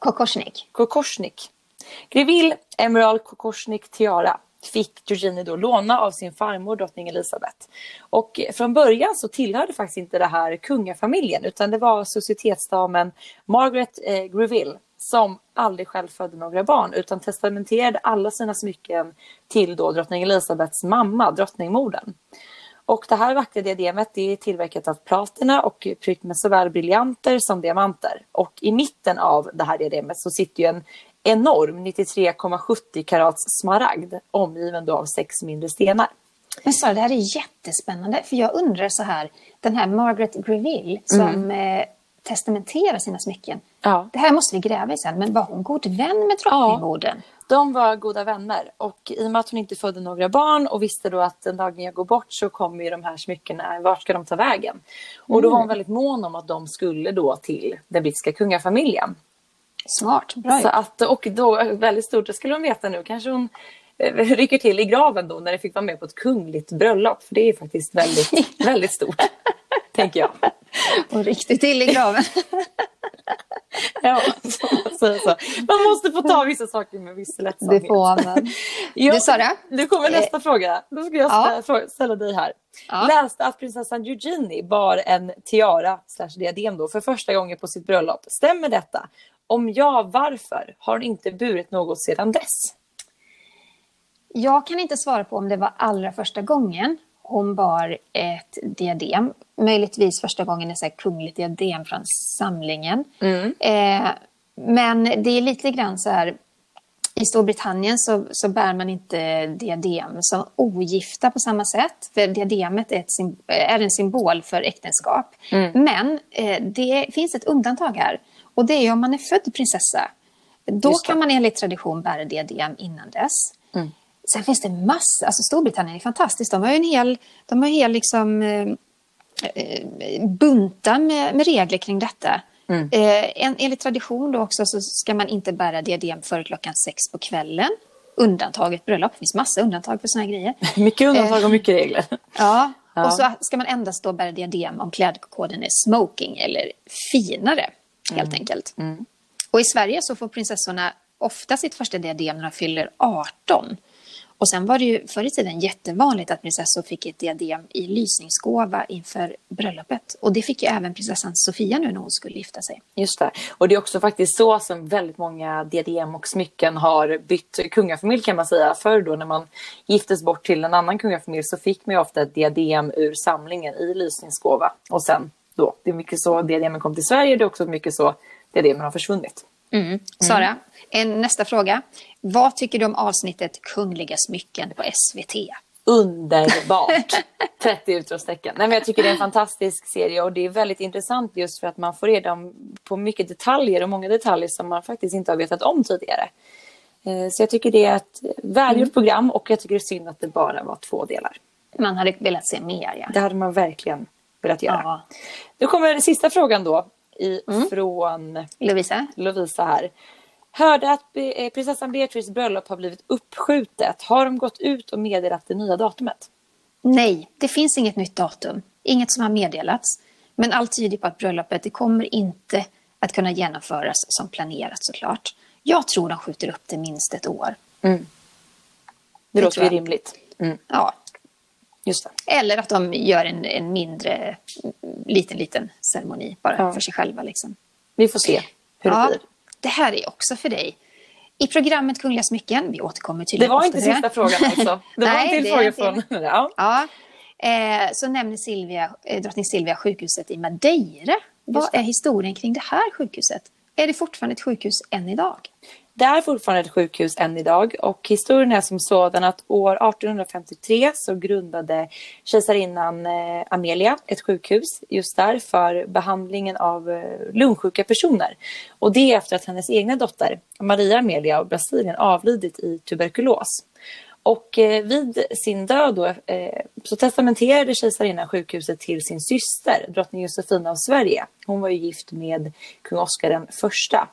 Kokorsnik. Kokorsnik. Greville Emerald Kokorsnik Tiara fick Giorgini då låna av sin farmor drottning Elisabeth. Och från början så tillhörde faktiskt inte det här kungafamiljen utan det var societetsdamen Margaret eh, Greville som aldrig själv födde några barn utan testamenterade alla sina smycken till då drottning Elisabeths mamma, drottningmodern. Och det här vackra diademet det är tillverkat av platina och prytt med såväl briljanter som diamanter. Och i mitten av det här diademet så sitter ju en enorm 93,70 karats smaragd omgiven då av sex mindre stenar. Men Sara, det här är jättespännande. För jag undrar så här, den här Margaret Greville som mm. eh, testamenterar sina smycken. Ja. Det här måste vi gräva i sen, men var hon god vän med drottningmodern? Ja. De var goda vänner och i och med att hon inte födde några barn och visste då att den dagen jag går bort så kommer ju de här smyckena, vart ska de ta vägen? Och då var hon mm. väldigt mån om att de skulle då till den brittiska kungafamiljen. Smart, bra så att, Och då väldigt stort, det skulle hon veta nu, kanske hon eh, rycker till i graven då när det fick vara med på ett kungligt bröllop. För det är faktiskt väldigt, väldigt stort, tänker jag. Och riktigt till i graven. ja, så, så. Man måste få ta vissa saker med viss lättsamhet. Det får man. ja, du Sara? Nu kommer nästa eh, fråga. Då ska jag ställa, ja. ställa dig här. Ja. Läste att prinsessan Eugenie bar en tiara slash diadem då för första gången på sitt bröllop. Stämmer detta? Om ja, varför har hon inte burit något sedan dess? Jag kan inte svara på om det var allra första gången hon bar ett diadem. Möjligtvis första gången ett kungligt diadem från samlingen. Mm. Eh, men det är lite grann så här. I Storbritannien så, så bär man inte diadem som ogifta på samma sätt. För diademet är, ett, är en symbol för äktenskap. Mm. Men eh, det finns ett undantag här. Och det är om man är född prinsessa. Då kan man enligt tradition bära diadem innan dess. Mm. Sen finns det massor, alltså Storbritannien är fantastiskt. De har en hel, de har hel liksom, eh, eh, bunta med, med, regler kring detta. Mm. Eh, en, enligt tradition då också så ska man inte bära diadem före klockan sex på kvällen. Undantaget bröllop, det finns massa undantag för sådana grejer. mycket undantag och mycket regler. Ja, ja, och så ska man endast då bära diadem om klädkoden är smoking eller finare helt mm. enkelt. Mm. Och i Sverige så får prinsessorna ofta sitt första diadem när de fyller 18. Och sen var det ju förr i tiden jättevanligt att prinsessor fick ett diadem i lysningsgåva inför bröllopet. Och det fick ju även prinsessan Sofia nu när hon skulle gifta sig. Just det. Och det är också faktiskt så som väldigt många diadem och smycken har bytt kungafamilj kan man säga. Förr då när man giftes bort till en annan kungafamilj så fick man ju ofta ett diadem ur samlingen i lysningsgåva. Och sen då. Det är mycket så diademen kom till Sverige, det är också mycket så diademen har försvunnit. Mm. Sara, en, nästa fråga. Vad tycker du om avsnittet Kungliga smycken på SVT? Underbart! 30 utropstecken. Nej, men jag tycker det är en fantastisk serie och det är väldigt intressant just för att man får reda på mycket detaljer och många detaljer som man faktiskt inte har vetat om tidigare. Eh, så jag tycker det är ett välgjort mm. program och jag tycker det är synd att det bara var två delar. Man hade velat se mer, ja. Det hade man verkligen velat göra. Ja. Nu kommer den sista frågan då ifrån mm. Lovisa. Lovisa här. Hörde att eh, prinsessan Beatrice bröllop har blivit uppskjutet. Har de gått ut och meddelat det nya datumet? Nej, det finns inget nytt datum. Inget som har meddelats. Men allt tyder på att bröllopet det kommer inte att kunna genomföras som planerat såklart. Jag tror de skjuter upp det minst ett år. Det, Det låter ju rimligt. Mm, Ja. Just det. Eller att de gör en, en mindre, liten, liten ceremoni bara Ja. för sig själva. Liksom. Vi får se hur det Ja, blir. det här är också för dig. I programmet Kungliga smycken, vi återkommer Det tydligen var inte till sista frågan alltså. Det var Nej, en till det är fråga en till. från... Ja. Ja, eh, så nämner Silvia, eh, drottning Silvia sjukhuset i Madeira. Vad är historien kring det här sjukhuset? Är det fortfarande ett sjukhus än idag? Det är fortfarande ett sjukhus än idag och historien är som sådan att år 1853 så grundade kejsarinnan eh, Amelia ett sjukhus just där för behandlingen av eh, lungsjuka personer. Och det efter att hennes egna dotter Maria Amelia av Brasilien avlidit i tuberkulos. Och eh, vid sin död då, så testamenterade kejsarinnan sjukhuset till sin syster, drottning Josefina av Sverige. Hon var ju gift med kung Oscar den första.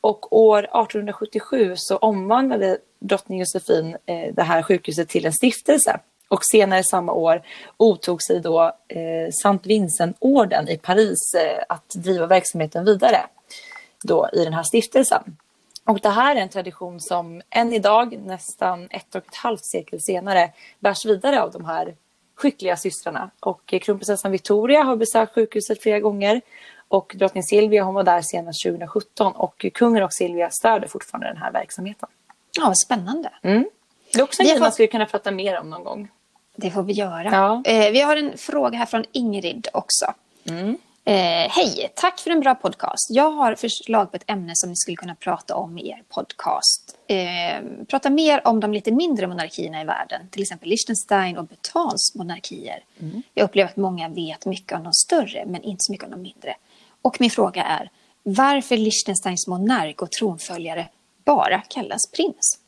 Och år 1877 så omvandlade drottning Josefin eh, det här sjukhuset till en stiftelse. Och senare samma år otog sig då eh, Sankt Vincent-orden i Paris eh, att driva verksamheten vidare då i den här stiftelsen. Och det här är en tradition som än idag, nästan ett och ett halvt sekel senare, bärs vidare av de här skickliga systrarna. Och kronprinsessan Victoria har besökt sjukhuset flera gånger. Och drottning Silvia hon var där senast 2017 och kungen och Silvia stöder fortfarande den här verksamheten. Ja, spännande. Det är också en grej man fått- skulle kunna prata mer om någon gång. Det får vi göra. Ja. Eh, vi har en fråga här från Ingrid också. Eh, Hej, tack för en bra podcast. Jag har förslag på ett ämne som ni skulle kunna prata om i er podcast. Eh, prata mer om de lite mindre monarkierna i världen, till exempel Liechtenstein och Bhutans monarkier. Jag upplever att många vet mycket om de större, men inte så mycket om de mindre. Och min fråga är, varför Liechtensteins monark och tronföljare bara kallas prins?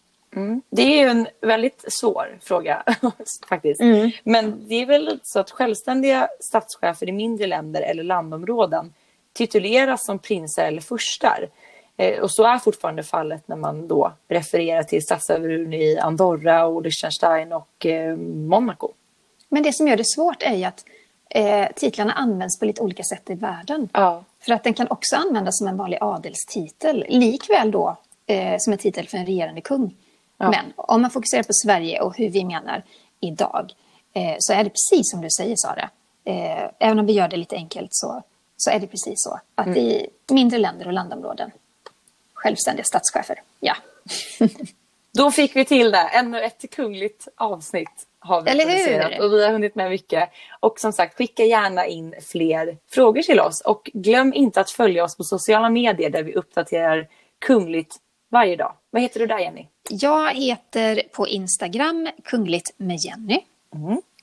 Det är ju en väldigt svår fråga faktiskt. Men det är väl så att självständiga statschefer i mindre länder eller landområden tituleras som prinsar eller furstar. Eh, Och så är fortfarande fallet när man då refererar till statsöverhuvuden i Andorra och Liechtenstein och eh, Monaco. Men det som gör det svårt är ju att eh, titlarna används på lite olika sätt i världen. Ja. För att den kan också användas som en vanlig adelstitel, likväl då eh, som en titel för en regerande kung. Men om man fokuserar på Sverige och hur vi menar idag eh, så är det precis som du säger Sara. Eh, även om vi gör det lite enkelt så, så är det precis så. Att i mindre länder och landområden, självständiga statschefer, ja. Då fick vi till det. Ännu ett kungligt avsnitt har vi Eller hur? och vi har hunnit med mycket. Och som sagt, skicka gärna in fler frågor till oss. Och glöm inte att följa oss på sociala medier där vi uppdaterar kungligt varje dag. Vad heter du där Jenny? Jag heter på Instagram kungligt med Jenny.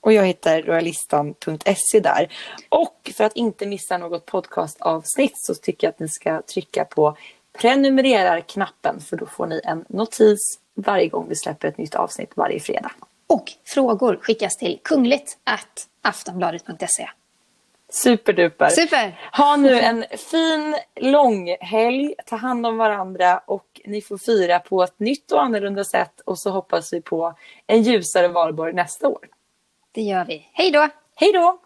Och jag hittar royalistan.se där. Och för att inte missa något podcastavsnitt så tycker jag att ni ska trycka på prenumererar-knappen för då får ni en notis varje gång vi släpper ett nytt avsnitt varje fredag. Och frågor skickas till kungligt at aftonbladet.se. Superduper! Super! Ha nu en fin lång helg, ta hand om varandra och ni får fira på ett nytt och annorlunda sätt och så hoppas vi på en ljusare valborg nästa år. Det gör vi. Hej då! Hej då!